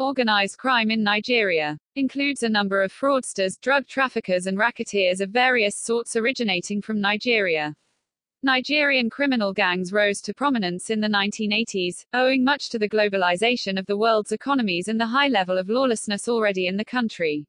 Organized crime in Nigeria includes a number of fraudsters, drug traffickers, and racketeers of various sorts originating from Nigeria. Nigerian criminal gangs rose to prominence in the 1980s, owing much to the globalization of the world's economies and the high level of lawlessness already in the country.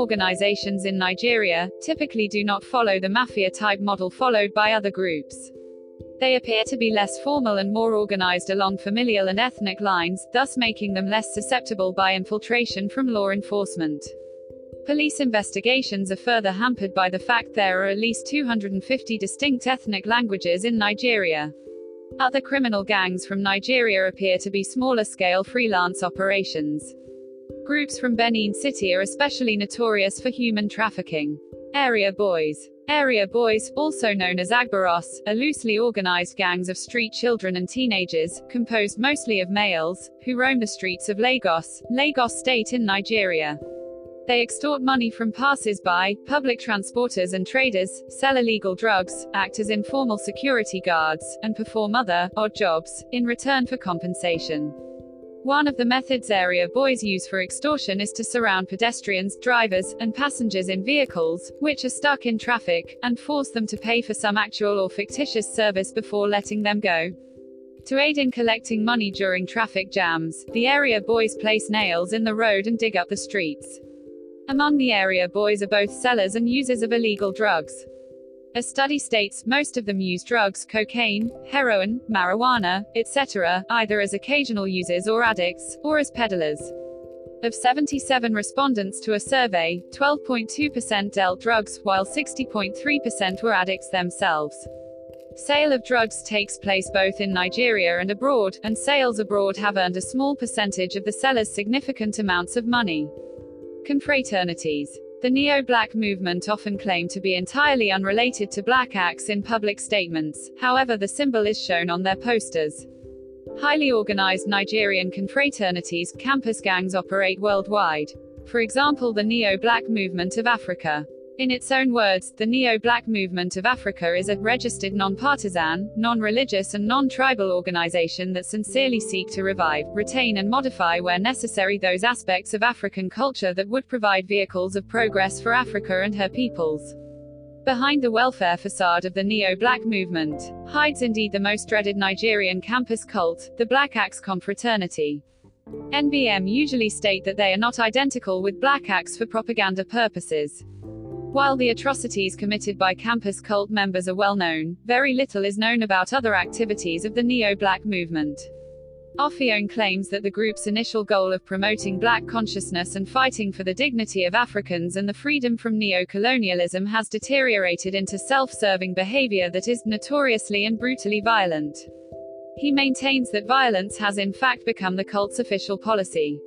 Organizations in Nigeria typically do not follow the mafia type model followed by other groups. They appear to be less formal and more organized along familial and ethnic lines, thus making them less susceptible by infiltration from law enforcement. Police investigations are further hampered by the fact there are at least 250 distinct ethnic languages in Nigeria. Other criminal gangs from Nigeria appear to be smaller scale freelance operations. Groups from Benin City are especially notorious for human trafficking. Area Boys. Area Boys, also known as Agberos, are loosely organized gangs of street children and teenagers, composed mostly of males, who roam the streets of Lagos, Lagos State in Nigeria. They extort money from passers-by, public transporters and traders, sell illegal drugs, act as informal security guards, and perform other, odd jobs, in return for compensation. One of the methods area boys use for extortion is to surround pedestrians, drivers, and passengers in vehicles, which are stuck in traffic, and force them to pay for some actual or fictitious service before letting them go. To aid in collecting money during traffic jams, the area boys place nails in the road and dig up the streets. Among the area boys are both sellers and users of illegal drugs. A study states most of them use drugs, cocaine, heroin, marijuana, etc., either as occasional users or addicts, or as peddlers. Of 77 respondents to a survey, 12.2% dealt drugs, while 60.3% were addicts themselves. Sale of drugs takes place both in Nigeria and abroad, and sales abroad have earned a small percentage of the sellers significant amounts of money. Confraternities the neo-black movement often claimed to be entirely unrelated to Black Axe in public statements, however the symbol is shown on their posters. Highly organized Nigerian confraternities, campus gangs operate worldwide. For example the neo-black movement of Africa. In its own words, the Neo-Black Movement of Africa is a registered non-partisan, non-religious and non-tribal organization that sincerely seek to revive, retain and modify where necessary those aspects of African culture that would provide vehicles of progress for Africa and her peoples. Behind the welfare facade of the neo-black movement, hides indeed the most dreaded Nigerian campus cult, the Black Axe Confraternity. NBM usually state that they are not identical with Black Axe for propaganda purposes. While the atrocities committed by campus cult members are well known, very little is known about other activities of the neo-black movement. Ophione claims that the group's initial goal of promoting black consciousness and fighting for the dignity of Africans and the freedom from neo-colonialism has deteriorated into self-serving behavior that is notoriously and brutally violent. He maintains that violence has in fact become the cult's official policy.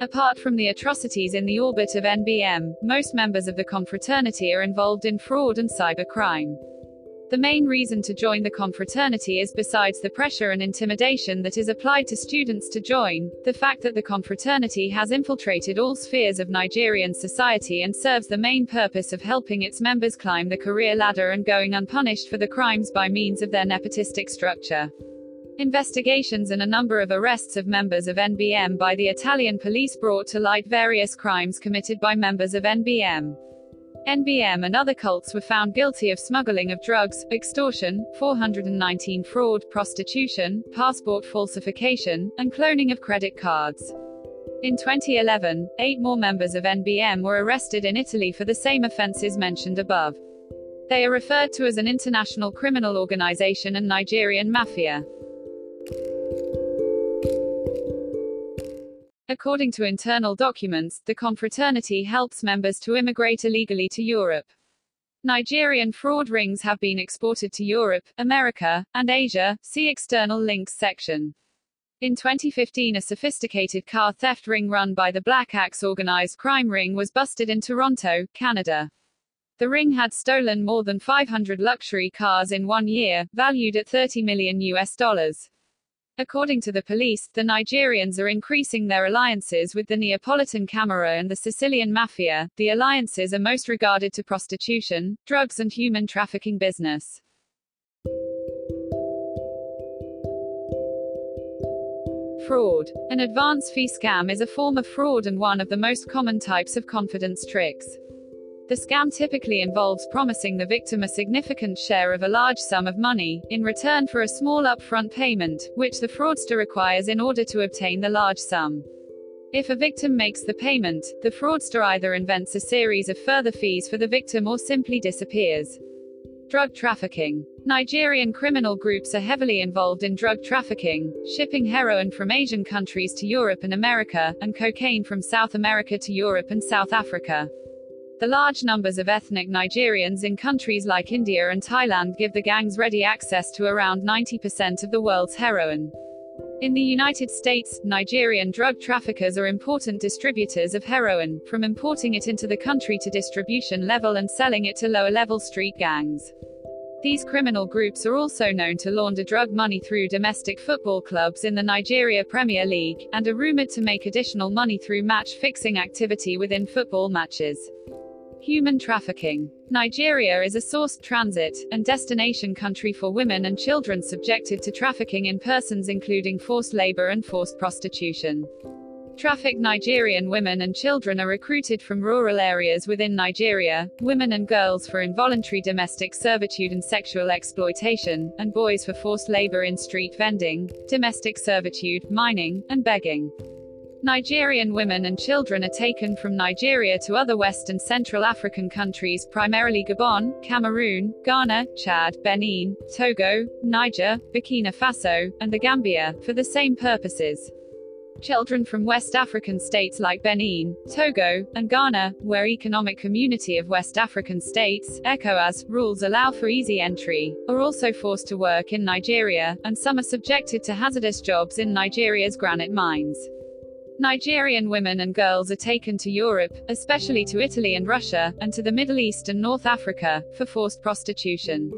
Apart from the atrocities in the orbit of NBM, most members of the confraternity are involved in fraud and cybercrime. The main reason to join the confraternity is besides the pressure and intimidation that is applied to students to join, the fact that the confraternity has infiltrated all spheres of Nigerian society and serves the main purpose of helping its members climb the career ladder and going unpunished for the crimes by means of their nepotistic structure. Investigations and a number of arrests of members of NBM by the Italian police brought to light various crimes committed by members of NBM. NBM and other cults were found guilty of smuggling of drugs, extortion, 419 fraud, prostitution, passport falsification, and cloning of credit cards. In 2011, eight more members of NBM were arrested in Italy for the same offenses mentioned above. They are referred to as an international criminal organization and Nigerian mafia. According to internal documents, the confraternity helps members to immigrate illegally to Europe. Nigerian fraud rings have been exported to Europe, America, and Asia. See external links section. In 2015, a sophisticated car theft ring run by the Black Axe organized crime ring was busted in Toronto, Canada. The ring had stolen more than 500 luxury cars in one year, valued at 30 million US dollars. According to the police, the Nigerians are increasing their alliances with the Neapolitan Camorra and the Sicilian Mafia. The alliances are most regarded to prostitution, drugs and human trafficking business. Fraud. An advance fee scam is a form of fraud and one of the most common types of confidence tricks. The scam typically involves promising the victim a significant share of a large sum of money, in return for a small upfront payment, which the fraudster requires in order to obtain the large sum. If a victim makes the payment, the fraudster either invents a series of further fees for the victim or simply disappears. Drug trafficking. Nigerian criminal groups are heavily involved in drug trafficking, shipping heroin from Asian countries to Europe and America, and cocaine from South America to Europe and South Africa. The large numbers of ethnic Nigerians in countries like India and Thailand give the gangs ready access to around 90% of the world's heroin. In the United States, Nigerian drug traffickers are important distributors of heroin, from importing it into the country to distribution level and selling it to lower level street gangs. These criminal groups are also known to launder drug money through domestic football clubs in the Nigeria Premier League, and are rumored to make additional money through match fixing activity within football matches. Human trafficking. Nigeria is a source, transit, and destination country for women and children subjected to trafficking in persons including forced labor and forced prostitution. Trafficked Nigerian women and children are recruited from rural areas within Nigeria, women and girls for involuntary domestic servitude and sexual exploitation, and boys for forced labor in street vending, domestic servitude, mining, and begging. Nigerian women and children are taken from Nigeria to other West and Central African countries primarily Gabon, Cameroon, Ghana, Chad, Benin, Togo, Niger, Burkina Faso, and the Gambia, for the same purposes. Children from West African states like Benin, Togo, and Ghana, where Economic Community of West African States, ECOWAS, rules allow for easy entry, are also forced to work in Nigeria, and some are subjected to hazardous jobs in Nigeria's granite mines. Nigerian women and girls are taken to Europe, especially to Italy and Russia, and to the Middle East and North Africa, for forced prostitution.